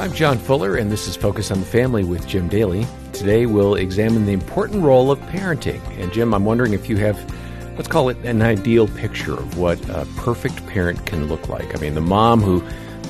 I'm John Fuller, and this is Focus on the Family with Jim Daly. Today we'll examine the important role of parenting. And Jim, I'm wondering if you have, let's call it an ideal picture of what a perfect parent can look like. I mean, the mom who,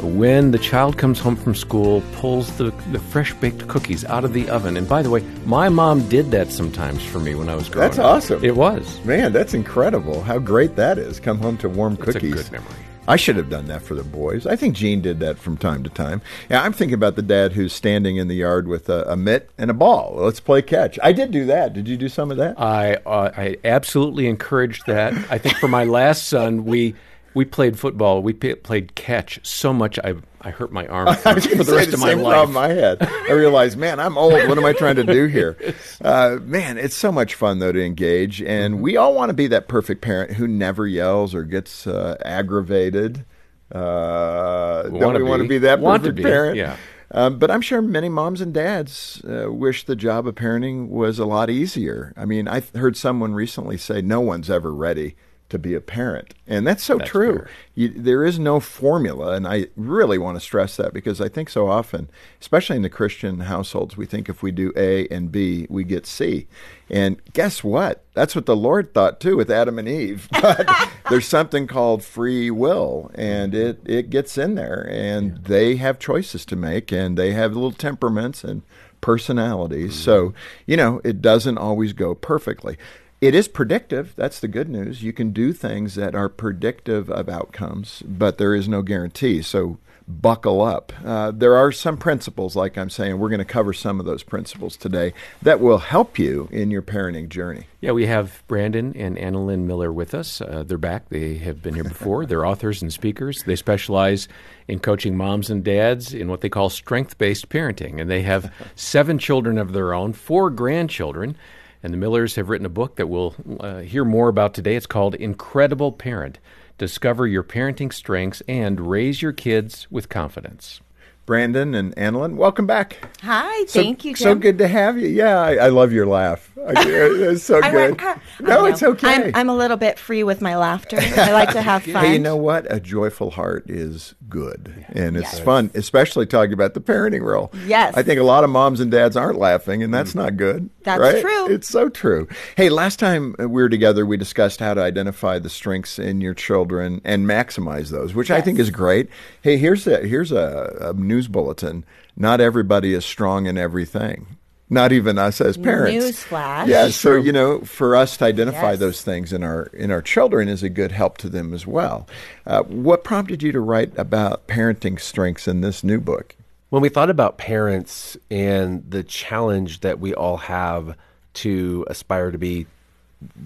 when the child comes home from school, pulls the, the fresh baked cookies out of the oven. And by the way, my mom did that sometimes for me when I was growing That's up. That's awesome. It was. Man, that's incredible. How great that is. Come home to warm It's cookies. good memory. I should have done that for the boys. I think Jean did that from time to time. Yeah, I'm thinking about the dad who's standing in the yard with a, a mitt and a ball. Let's play catch. I did do that. Did you do some of that? I uh, I absolutely encouraged that. I think for my last son, we we played football. We p- played catch so much I I hurt my arm for, for the rest the of my same life. problem I had. I realized, man, I'm old. What am I trying to do here? Uh, man, it's so much fun though to engage, and Mm-hmm. we all want to be that perfect parent who never yells or gets uh, aggravated. Uh, don't Wanna we want to be. that Want perfect parent? yeah. Um, but I'm sure many moms and dads uh, wish the job of parenting was a lot easier. I mean, I heard someone recently say no one's ever ready to be a parent, and that's so That's true. You, there is no formula, and I really want to stress that because I think so often, especially in the Christian households, we think if we do A and B, we get C. And guess what? That's what the Lord thought too with Adam and Eve. But there's something called free will, and it, it gets in there, and they have choices to make, and they have little temperaments and personalities. So, mm-hmm. you know, it doesn't always go perfectly. It is predictive. That's the good news. You can do things that are predictive of outcomes, but there is no guarantee. So buckle up. Uh, there are some principles, like I'm saying, we're going to cover some of those principles today that will help you in your parenting journey. Yeah, we have Brandon and Annalyn Miller with us. Uh, they're back. They have been here before. They're authors and speakers. They specialize in coaching moms and dads in what they call strength based parenting. And they have seven children of their own, four grandchildren. And the Millers have written a book that we'll uh, hear more about today. It's called Incredible Parent Discover Your Parenting Strengths and Raise Your Kids with Confidence. Brandon and Annalyn, welcome back. Hi, So- thank you, So good to have you. Yeah, I, I love your laugh. I, it's so I good. went, "Ah." I no, know. it's okay. I'm, I'm a little bit free with my laughter. I like to have fun. Hey, you know what? A joyful heart is good, and it's Yes. fun, especially talking about the parenting role. Yes. I think a lot of moms and dads aren't laughing, and that's not good. That's right? true. It's so true. Hey, last time we were together, we discussed how to identify the strengths in your children and maximize those, which I think is great. Hey, here's a here's a, a news bulletin. Not everybody is strong in everything. Not even us as parents. Newsflash. Yeah, so you know, for us to identify Yes. those things in our in our children is a good help to them as well. Uh, what prompted you to write about parenting strengths in this new book? When we thought about parents and the challenge that we all have to aspire to be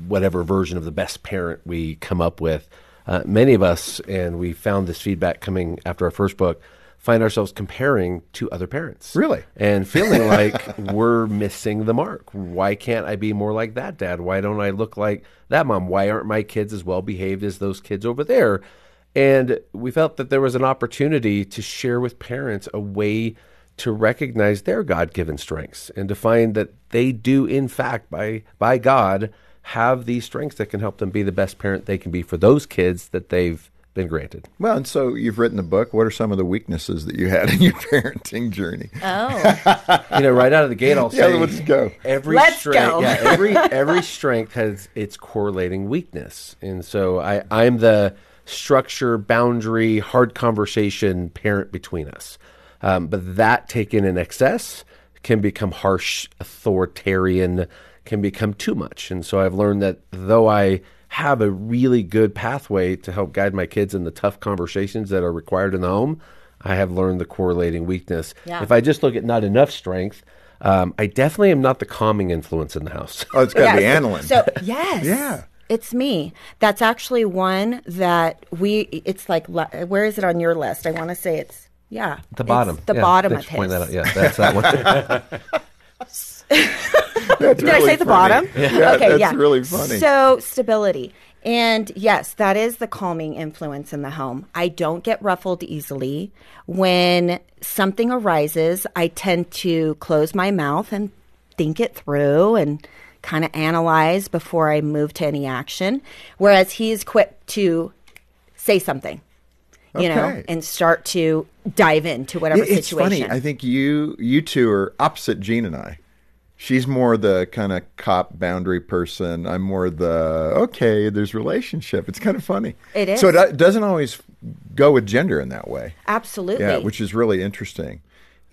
whatever version of the best parent we come up with, uh, many of us, and we found this feedback coming after our first book, find ourselves comparing to other parents. Really? And feeling like we're missing the mark. Why can't I be more like that dad? Why don't I look like that mom? Why aren't my kids as well behaved as those kids over there? And we felt that there was an opportunity to share with parents a way to recognize their God-given strengths and to find that they do in fact by by God have these strengths that can help them be the best parent they can be for those kids that they've been granted. Well, and so you've written the book. What are some of the weaknesses that you had in your parenting journey? Oh, You know, right out of the gate I'll Yeah, say let's go. Every Let's strength, go. yeah, every every strength has its correlating weakness, and so I I'm the structure, boundary, hard conversation parent between us. Um, but that taken in excess can become harsh, authoritarian, can become too much. And so I've learned that though I have a really good pathway to help guide my kids in the tough conversations that are required in the home, I have learned the correlating weakness. Yeah. If I just look at not enough strength, um, I definitely am not the calming influence in the house. Oh, it's got to be Yes. Annalyn. So yes, Yeah. it's me. That's actually one that we. It's like where is it on your list? I want to say it's yeah, The it's bottom. the Yeah, bottom thanks of for pointing his. that out. Yeah, that's that one. Did I say the funny. bottom? Yeah, okay, that's yeah. really funny. So stability. And yes, that is the calming influence in the home. I don't get ruffled easily. When something arises, I tend to close my mouth and think it through and kind of analyze before I move to any action. Whereas he is quick to say something. you know, and start to dive into whatever It- it's situation. funny. I think you you two are opposite Jean and I. She's more the kind of cop boundary person. I'm more the okay. There's relationship. It's kind of funny. It is. So it uh, doesn't always go with gender in that way. Absolutely. Yeah, which is really interesting.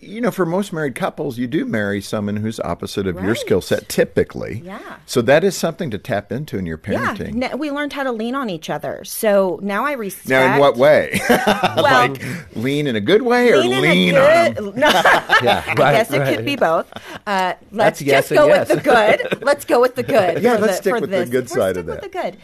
You know, for most married couples, you do marry someone who's opposite of your skill set, typically. Yeah. So that is something to tap into in your parenting. n- we learned how to lean on each other. So now I respect. Now, in what way? Well, like lean in a good way or lean, lean, in on? No, Yeah, I right, guess it right. could be both. Uh, let's That's yes just go and with the good. Let's go with the good. Yeah, let's the- stick with the good Let's side stick of with that. the good.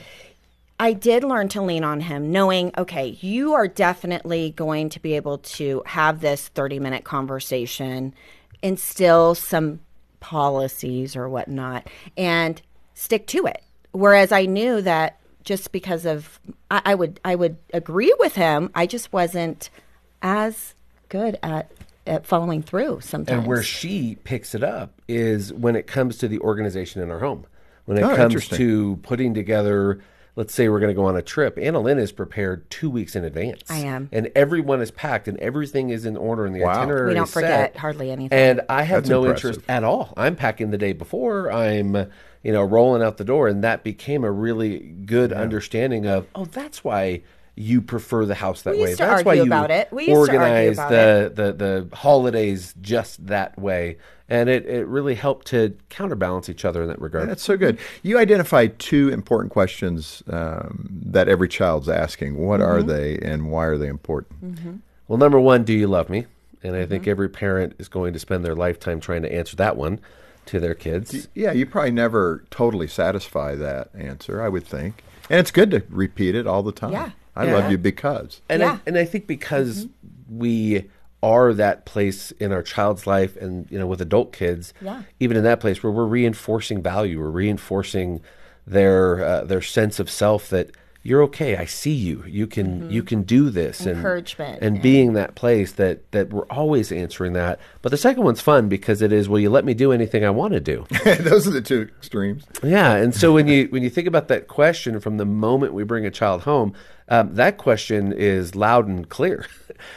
I did learn to lean on him, knowing, okay, you are definitely going to be able to have this 30 minute conversation, instill some policies or whatnot, and stick to it. Whereas I knew that just because of, I, I would, I would agree with him, I just wasn't as good at, at following through sometimes. And where she picks it up is when it comes to the organization in our home. When it Oh, comes to putting together, let's say we're going to go on a trip, Annalyn is prepared two weeks in advance. I am. And everyone is packed and everything is in order and the Wow. itinerary We don't is set. forget hardly anything. And I have That's no impressive. interest at all. I'm packing the day before. I'm, you know, rolling out the door. And that became a really good understanding of, oh, that's why you prefer the house that We way. used to That's why you about it. We used to argue organize about the, the the holidays just that way. And it, it really helped to counterbalance each other in that regard. That's so good. You identified two important questions um, that every child's asking. What are Mm-hmm. they and why are they important? Well, number one, do you love me? And I Mm-hmm. think every parent is going to spend their lifetime trying to answer that one to their kids. Yeah, you probably never totally satisfy that answer, I would think. And it's good to repeat it all the time. Yeah. I Yeah. love you because. And Yeah. I, and I think because we are that place in our child's life, and you know, with adult kids, Yeah. even in that place where we're reinforcing value, we're reinforcing their uh, their sense of self that you're okay. I see you. You can you can do this. and- Mm-hmm. Encouragement and, and- being that place that that we're always answering that. But the second one's fun because it is. Will you let me do anything I want to do? Those are the two extremes. Yeah, and so when you when you think about that question from the moment we bring a child home, um, that question is loud and clear.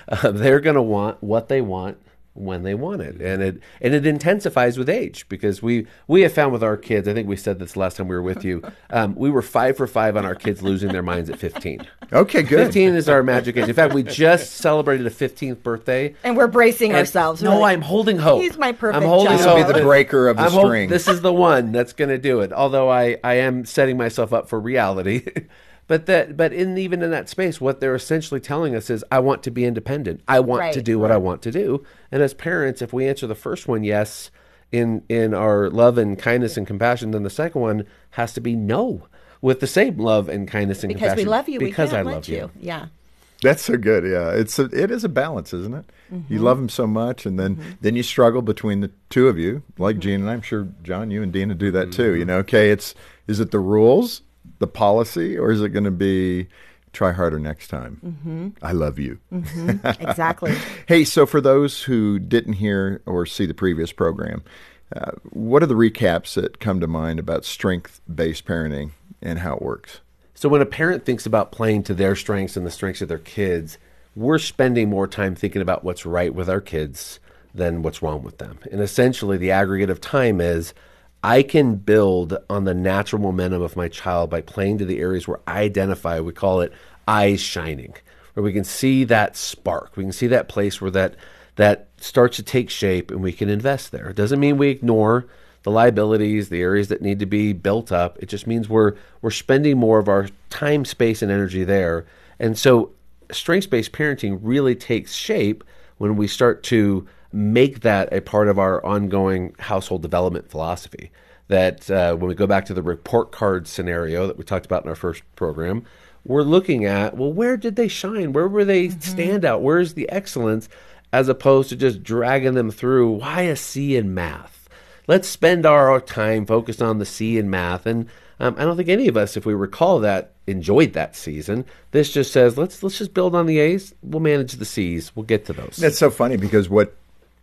Uh, they're going to want what they want when they want it, and it and it intensifies with age because we we have found with our kids. I think we said this last time we were with you. Um, we were five for five on our kids losing their minds at fifteen. Okay, good. 15 is our magic age. In fact, we just celebrated a 15th birthday. and we're bracing And- ourselves. No, like, I'm holding hope. He's my perfect I'm holding child. This will be the breaker of the I'm hope- string. this is the one that's going to do it. Although I, I am setting myself up for reality. but that but in even in that space, what they're essentially telling us is, I want to be independent. I want to do what I want to do. And as parents, if we answer the first one yes, in in our love and kindness and compassion, then the second one has to be no. With the same love and kindness and compassion. because we love you, Because we can't I let love you. Yeah. That's so good. Yeah, it's a, it is a balance, isn't it? Mm-hmm. You love them so much, and then mm-hmm. then you struggle between the two of you, like mm-hmm. Jean and I'm sure John, you and Dena do that mm-hmm. too. You know, okay, it's is it the rules, the policy, or is it going to be try harder next time? Mm-hmm. I love you. Exactly. Hey, so for those who didn't hear or see the previous program, uh, what are the recaps that come to mind about strength based parenting and how it works? So when a parent thinks about playing to their strengths and the strengths of their kids, we're spending more time thinking about what's right with our kids than what's wrong with them. And essentially the aggregate of time is I can build on the natural momentum of my child by playing to the areas where I identify, we call it eyes shining, where we can see that spark. We can see that place where that that starts to take shape and we can invest there. It doesn't mean we ignore the liabilities, the areas that need to be built up. It just means we're we're spending more of our time, space, and energy there. And so, strengths-based parenting really takes shape when we start to make that a part of our ongoing household development philosophy. That uh, when we go back to the report card scenario that we talked about in our first program, we're looking at well, where did they shine? Where were they stand out? Where's the excellence? As opposed to just dragging them through. Why a C in math? let's spend our time focused on the C in math. And um, I don't think any of us, if we recall that, enjoyed that season. This just says let's let's just build on the A's. We'll manage the C's. We'll get to those. That's so funny because what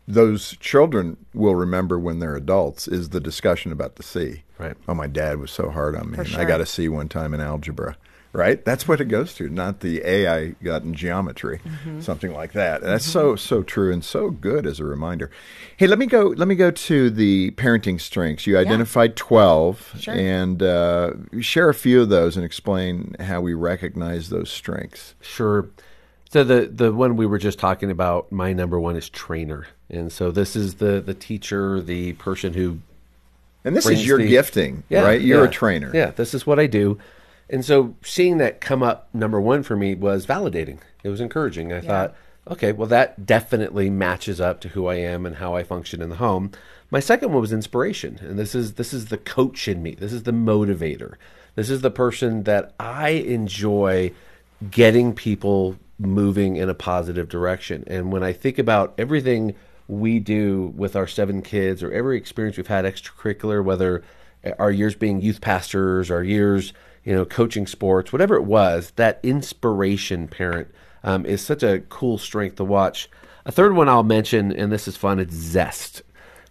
those children will remember when they're adults is the discussion about the C. Right. Oh, my dad was so hard on me. and I got a C one time in algebra. right? That's what it goes to, not the A I got in geometry, Mm-hmm. something like that. And that's so so true and so good as a reminder. Hey, let me go. Let me go to the parenting strengths. You identified twelve, Sure. and uh, share a few of those and explain how we recognize those strengths. Sure. So the the one we were just talking about, my number one is trainer, and so this is the the teacher, the person who And this is your the- gifting, Yeah, right? You're yeah. a trainer. Yeah, this is what I do. And so seeing that come up number one for me was validating. It was encouraging. I thought, okay, well, that definitely matches up to who I am and how I function in the home. My second one was inspiration, and this is this is the coach in me. This is the motivator. This is the person that I enjoy getting people moving in a positive direction. And when I think about everything we do with our seven kids or every experience we've had extracurricular, whether our years being youth pastors, our years, you know, coaching sports, whatever it was, that inspiration parent um, is such a cool strength to watch. A third one I'll mention, and this is fun, it's zest.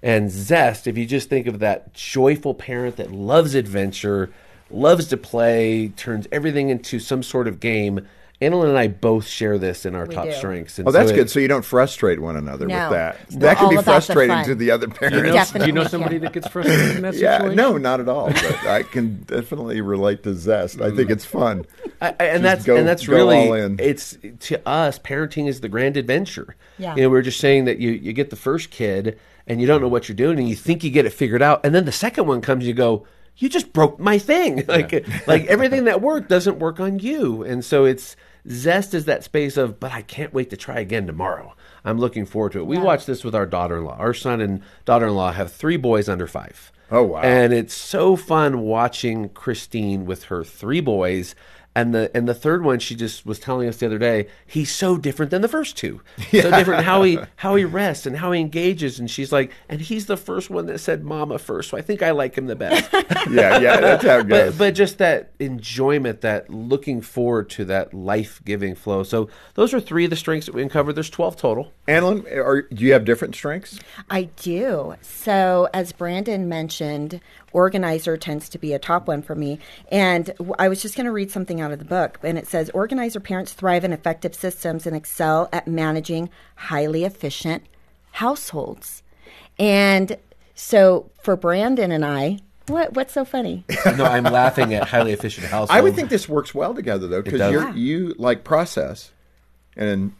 And zest, if you just think of that joyful parent that loves adventure, loves to play, turns everything into some sort of game. Annalyn and I both share this in our top do. strengths. And Oh, that's so it- good. So you don't frustrate one another No. with that. It's that can be about the frustrating to the other Do you parents. know, Definitely do you know can. somebody that gets frustrated in that Yeah, situation? no, not at all. But I can definitely relate to zest. I think it's fun. I, I- and that's go- and that's go really all in. it's to us parenting is the grand adventure. Yeah. You know, we are just saying that you you get the first kid and you don't know what you're doing and you think you get it figured out and then the second one comes you go you just broke my thing like like everything that worked doesn't work on you and so it's zest is that space of but I can't wait to try again tomorrow. I'm looking forward to it. We watch this with our daughter-in-law. Our son and daughter-in-law have 3 boys under 5. Oh, wow. And it's so fun watching Christine with her three boys. And the and the third one, she just was telling us the other day, he's so different than the first two. So different how he how he rests and how he engages. And she's like, and he's the first one that said "mama" first, so I think I like him the best. Yeah, yeah, that's how it goes. but but just that enjoyment, that looking forward to that life giving flow. So those are three of the strengths that we uncovered. There's twelve total. Annalyn, are, do you have different strengths? I do. So, as Brandon mentioned, organizer tends to be a top one for me. And I was just going to read something out of the book, and it says organizer parents thrive in effective systems and excel at managing highly efficient households. And so, for Brandon and I, what what's so funny? no, I'm laughing at highly efficient households. I would think this works well together though, because you Yeah. you like process and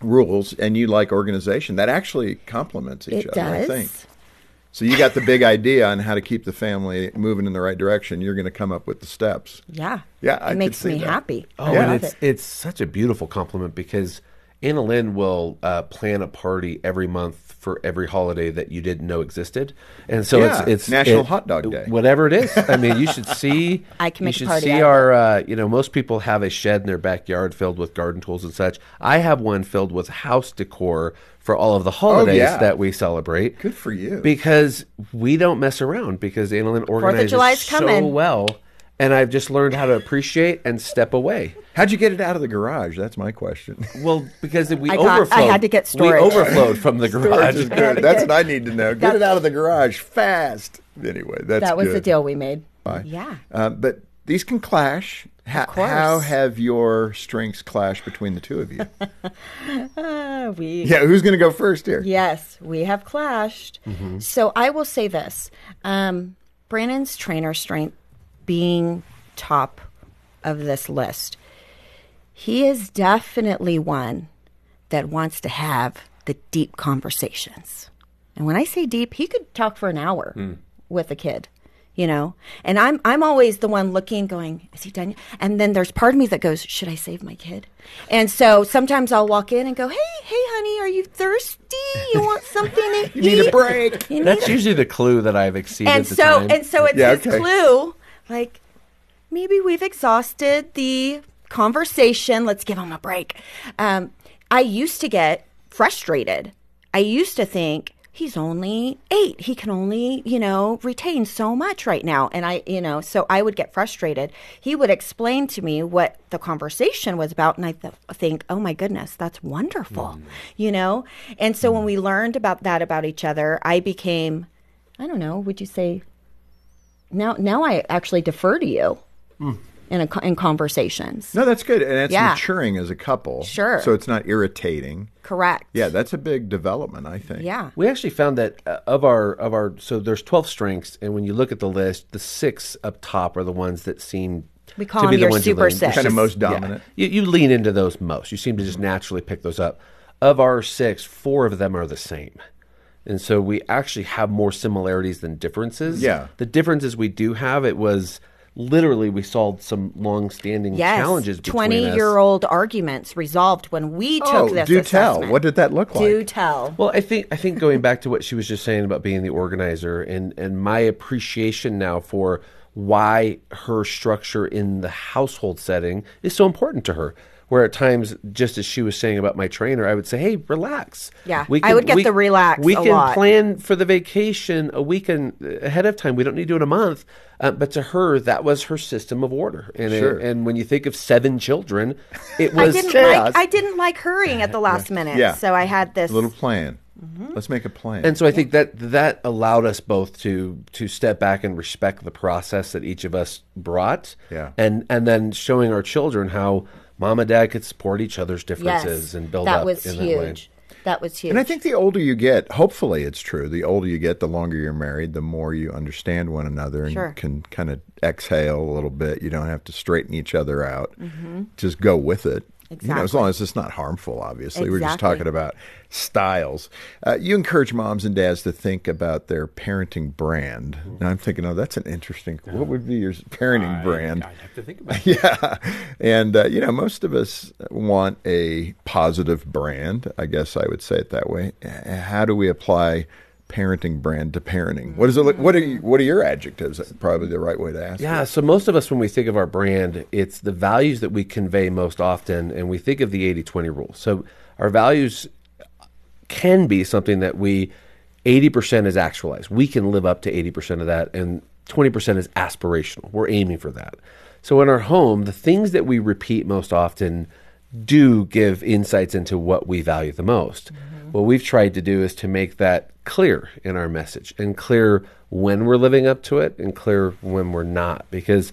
rules, and you like organization. That actually complements each It other. I think. So you got the big idea on how to keep the family moving in the right direction. You're going to come up with the steps. Yeah. Yeah, it could makes me that. happy. Oh, Yeah. and love it's it. it's such a beautiful compliment because Annalyn will uh, plan a party every month for every holiday that you didn't know existed, and so Yeah, it's it's National it- Hot Dog Day. whatever it is. I mean, you should see. I can you make a should party see out of our. Uh, you know, most people have a shed in their backyard filled with garden tools and such. I have one filled with house decor for all of the holidays Oh, yeah. that we celebrate. Good for you. Because we don't mess around because Annalyn organizes July's so coming. well, and I've just learned how to appreciate and step away. How'd you get it out of the garage? That's my question. Well, because we I got- I overflowed. had to get We storage. overflowed from the garage. is good. That's what I need to know. Get it out of the garage fast. Anyway, that's that was good. the deal we made. Bye. Yeah. Uh, but these can clash. Ha- course. how have your strengths clashed between the two of you? Uh, we yeah, who's going to go first here? Yes, we have clashed. Mm-hmm. So I will say this um, Brandon's trainer strength being top of this list, he is definitely one that wants to have the deep conversations. And when I say deep, he could talk for an hour Hmm. with a kid. You know, and I'm I'm always the one looking, going, "Is he done?" yet?" And then there's part of me that goes, "Should I save my kid?" And so sometimes I'll walk in and go, "Hey, hey, honey, are you thirsty? You want something to You need a break. Need That's a-" usually the clue that I've exceeded and the so time. and so it's Yeah, his okay. clue. Like maybe we've exhausted the conversation. Let's give him a break. Um, I used to get frustrated. I used to think he's only eight. He can only, you know, retain so much right now. And I, you know, so I would get frustrated. He would explain to me what the conversation was about. And I th- think, oh my goodness, that's wonderful, you know? And so when we learned about that about each other, I became, I don't know, would you say, now now I actually defer to you. And in a, in conversations. No, that's good, and that's Yeah. maturing as a couple. Sure. So it's not irritating. Correct. Yeah, that's a big development, I think. Yeah. We actually found that uh, of our of our so there's 12 strengths, and when you look at the list, the six up top are the ones that seem We call to be the your ones you super lean- six. Kind of most Yeah. dominant. You, you lean into those most. You seem to just naturally pick those up. Of our six, four of them are the same. And so we actually have more similarities than differences. Yeah. The differences we do have, it was literally we solved some long-standing Yes. challenges between. Twenty-year-old arguments resolved when we oh, took Oh, this do assessment. tell. What did that look like? Do tell. Well, I think I think going back to what she was just saying about being the organizer and and my appreciation now for why her structure in the household setting is so important to her. Where at times, just as she was saying about my trainer, I would say, "Hey, relax." Yeah, I would get the relax We a can lot. plan for the vacation a weekend ahead of time. We don't need to do it a month. Uh, but to her, that was her system of order. And it- Sure. and when you think of seven children, it was I was didn't chaos. like I didn't like hurrying at the last minute. Yeah. So I had this A little plan. Mm-hmm. Let's make a plan. And so I think that that allowed us both to to step back and respect the process that each of us brought. Yeah. And and then showing our children how mom and dad could support each other's yes, differences and build that up was in that way. huge. That was huge. And I think the older you get, hopefully it's true. The older you get, the longer you're married, the more you understand one another and Sure. can kind of exhale a little bit. You don't have to straighten each other out. Mm-hmm. Just go with it. You know, as long as it's not harmful, obviously. We're just talking about styles. Uh, you encourage moms and dads to think about their parenting brand. And I'm thinking, oh, that's an interesting. What would be your parenting brand? I'd have to think about it. Yeah. And, uh, you know, most of us want a positive brand. I guess I would say it that way. How do we apply parenting brand to parenting? What is it? look- What are you, what are your adjectives? Probably the right way to ask. Yeah, it. so most of us, when we think of our brand, it's the values that we convey most often, and we think of the 80 20 rule. So our values can be something that we 80% is actualized. We can live up to 80% of that, and 20% is aspirational. We're aiming for that. So in our home, the things that we repeat most often do give insights into what we value the most. Mm-hmm. What we've tried to do is to make that clear in our message and clear when we're living up to it and clear when we're not. Because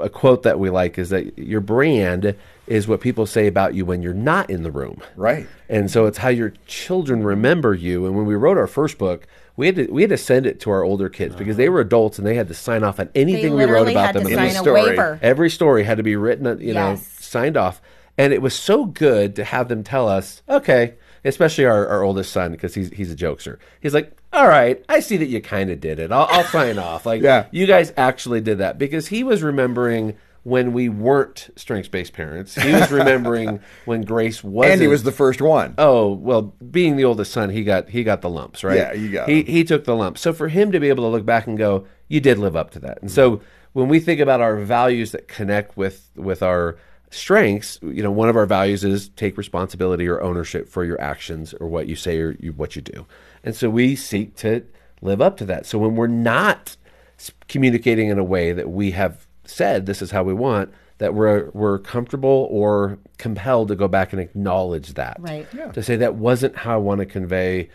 a quote that we like is that your brand is what people say about you when you're not in the room. Right. And so it's how your children remember you. And when we wrote our first book, we had to we had to send it to our older kids because they uh-huh. were adults and they had to sign off on anything we wrote about had them. to in sign the a story. waiver. Every story had to be written, you know, signed off. And it was so good to have them tell us, okay, especially our, our oldest son, because he's, he's a jokester. He's like, all right, I see that you kind of did it. I'll, I'll sign off. Like, Yeah. you guys actually did that because he was remembering when we weren't strengths based parents. He was remembering when Grace wasn't. And he was the first one. Oh well, being the oldest son, he got he got the lumps, right? Yeah, you got he he took the lumps. So for him to be able to look back and go, you did live up to that. And so mm-hmm. when we think about our values that connect with with our strengths, you know, one of our values is take responsibility or ownership for your actions or what you say or you, what you do. And so we seek to live up to that. So when we're not communicating in a way that we have said this is how we want, that we're we're comfortable or compelled to go back and acknowledge that. Right. Yeah. To say that wasn't how I want to convey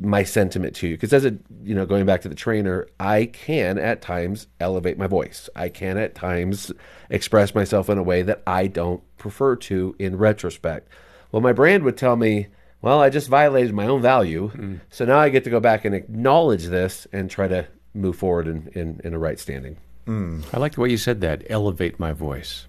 my sentiment to you. Because as a you know, going back to the trainer, I can at times elevate my voice. I can at times express myself in a way that I don't prefer to in retrospect. Well, my brand would tell me, well, I just violated my own value. Mm. So now I get to go back and acknowledge this and try to move forward in, in, in a right standing. Mm. I like the way you said that. Elevate my voice.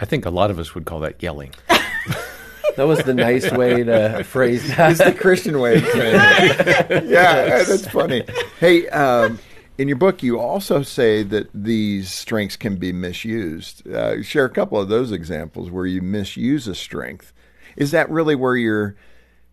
I think a lot of us would call that yelling. That was the nice way to phrase that. It's the Christian way of saying it. yeah, that's funny. Hey, um, in your book, you also say that these strengths can be misused. Uh, share a couple of those examples where you misuse a strength. Is that really where you're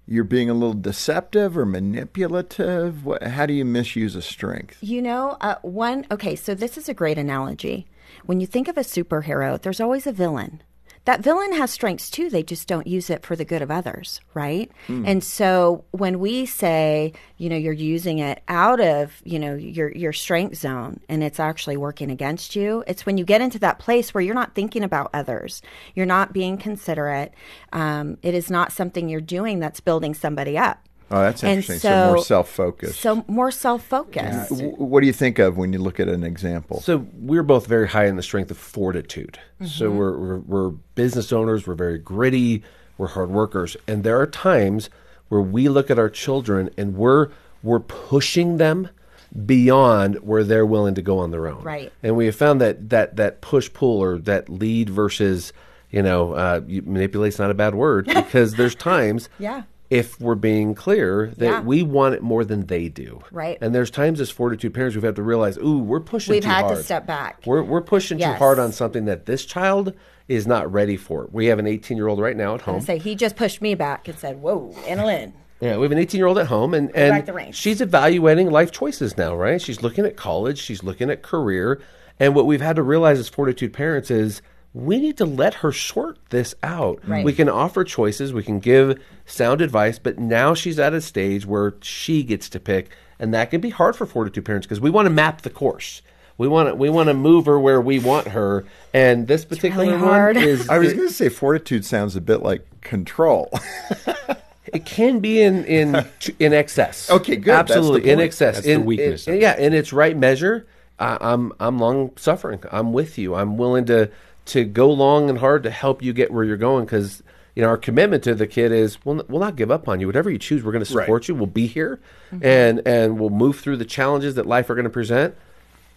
you're being a little deceptive or manipulative? What, how do you misuse a strength? You know, uh, one, okay, so this is a great analogy. When you think of a superhero, there's always a villain. That villain has strengths too, they just don't use it for the good of others, right? And so when we say, you know, you're using it out of, you know, your your strength zone and it's actually working against you, it's when you get into that place where you're not thinking about others. You're not being considerate. Um, it is not something you're doing that's building somebody up. Oh, that's And interesting. So, more self-focused. So more self-focused. W- what do you think of when you look at an example? So we're both very high in the strength of fortitude. So Mm-hmm. we're, we're we're business owners. We're very gritty. We're hard workers, and there are times where we look at our children and we're we're pushing them beyond where they're willing to go on their own. Right. And we have found that that that push pull or that lead versus you know uh, you, manipulate's not a bad word because there's times Yeah. If we're being clear that Yeah. we want it more than they do. Right. And there's times as fortitude parents we've had to realize, ooh, we're pushing We've too had to hard. step back. We're, we're pushing too hard on something that this child is not ready for. We have an 18 year old right now at home. Say he just pushed me back and said, "Whoa, Annalyn." Yeah, we have an 18 year old at home, and, and she's evaluating life choices now, right? She's looking at college, she's looking at career. And what we've had to realize as fortitude parents is we need to let her sort this out. Right. We can offer choices, we can give sound advice, but now she's at a stage where she gets to pick. And that can be hard for fortitude parents because we want to map the course. We want to we want to move her where we want her, and this particular really one hard. is I was going to say fortitude sounds a bit like control. It can be in in in excess. Okay, good. That's the Absolutely in excess. That's the in, weakness in- yeah, in its right measure. I, I'm I'm long suffering. I'm with you. I'm willing to to go long and hard to help you get where you're going because you know our commitment to the kid is we'll we'll not give up on you. Whatever you choose, we're going to support Right. you. We'll be here, and and we'll move through the challenges that life are going to present.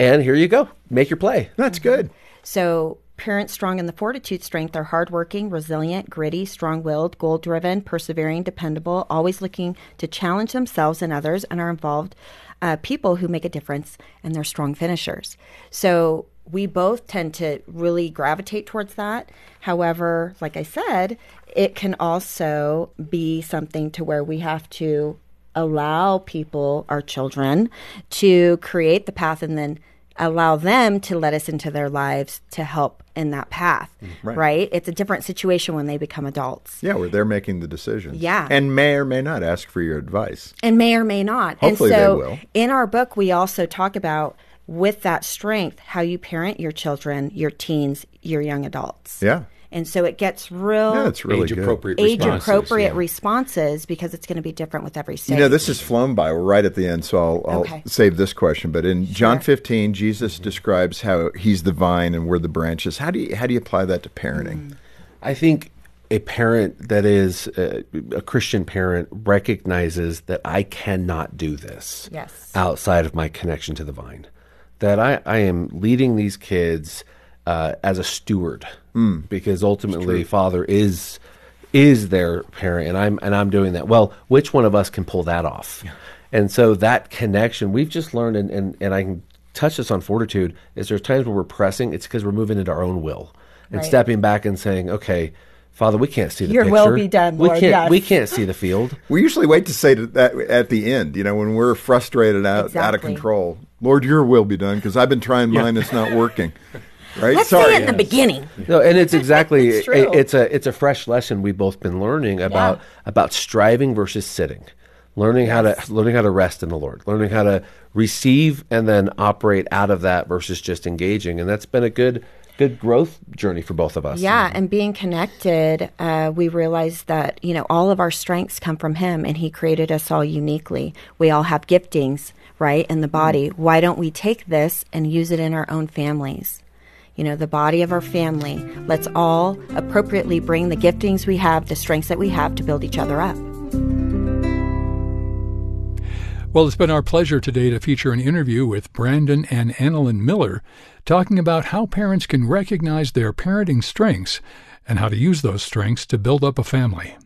And here you go. Make your play. That's good. So, parents strong in the fortitude strength are hardworking, resilient, gritty, strong willed, goal driven, persevering, dependable, always looking to challenge themselves and others, and are involved uh, people who make a difference and they're strong finishers. So, we both tend to really gravitate towards that. However, like I said, it can also be something to where we have to allow people, our children, to create the path and then allow them to let us into their lives to help in that path. Mm-hmm. right. Right? It's a different situation when they become adults. Yeah, where they're making the decisions. Yeah. And may or may not ask for your advice. And may or may not. Hopefully and they so will. in our book we also talk about with that strength how you parent your children, your teens, your young adults. Yeah. And so it gets real Yeah, it's really age good. appropriate age responses, appropriate yeah. responses because it's going to be different with every stage. You know, this is flown by. We're right at the end, so I'll, I'll Okay. save this question. But in John 15, Jesus describes how he's the vine and we're the branches. How do you how do you apply that to parenting? I think a parent that is uh, a Christian parent recognizes that I cannot do this Yes. outside of my connection to the vine. That I, I am leading these kids uh, as a steward because ultimately Father is is their parent and I'm and I'm doing that. Well, which one of us can pull that off? And so that connection we've just learned and, and, and I can touch this on fortitude is there's times where we're pressing, it's because we're moving into our own will and Right. stepping back and saying, Okay, Father, we can't see the Your picture. will be done, we can't yes. we can't see the field. We usually wait to say that at the end, you know, when we're frustrated, out, out of control. Lord, your will be done because I've been trying mine, it's not working. Right? Let's Sorry. say it in the beginning. No, and it's exactly It's it- it's a it's a fresh lesson we've both been learning about Yeah. about striving versus sitting. Learning how to learning how to rest in the Lord, learning how to receive and then operate out of that versus just engaging, and that's been a good good growth journey for both of us. Yeah, and being connected, uh, we realized that you know all of our strengths come from Him, and He created us all uniquely. We all have giftings, right, in the mm-hmm. body. Why don't we take this and use it in our own families? You know, the body of our family. Let's all appropriately bring the giftings we have, the strengths that we have, to build each other up. Well, it's been our pleasure today to feature an interview with Brandon and Annalyn Miller talking about how parents can recognize their parenting strengths and how to use those strengths to build up a family.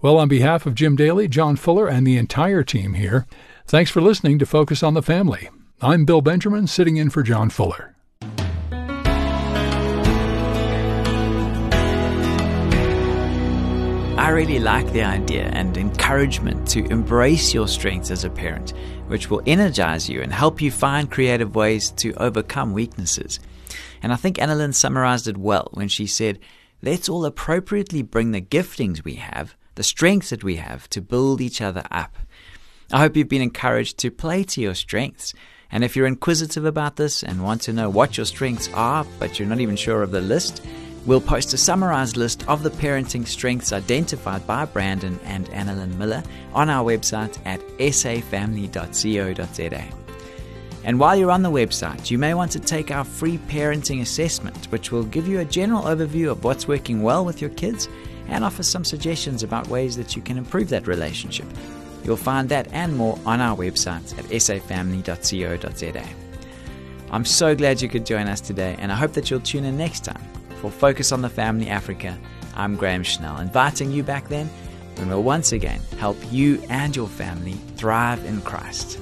Well, on behalf of Jim Daly, John Fuller, and the entire team here, thanks for listening to Focus on the Family. I'm Bill Benjamin, sitting in for John Fuller. I really like the idea and encouragement to embrace your strengths as a parent, which will energize you and help you find creative ways to overcome weaknesses. And I think Annalyn summarized it well when she said, Let's all appropriately bring the giftings we have, the strengths that we have, to build each other up. I hope you've been encouraged to play to your strengths. And if you're inquisitive about this and want to know what your strengths are, but you're not even sure of the list, We'll post a summarized list of the parenting strengths identified by Brandon and Annalyn Miller on our website at safamily.co.za. And while you're on the website, you may want to take our free parenting assessment, which will give you a general overview of what's working well with your kids and offer some suggestions about ways that you can improve that relationship. You'll find that and more on our website at safamily.co.za. I'm so glad you could join us today, and I hope that you'll tune in next time for Focus on the Family Africa. I'm Graham Schnell, inviting you back then when we'll once again help you and your family thrive in Christ.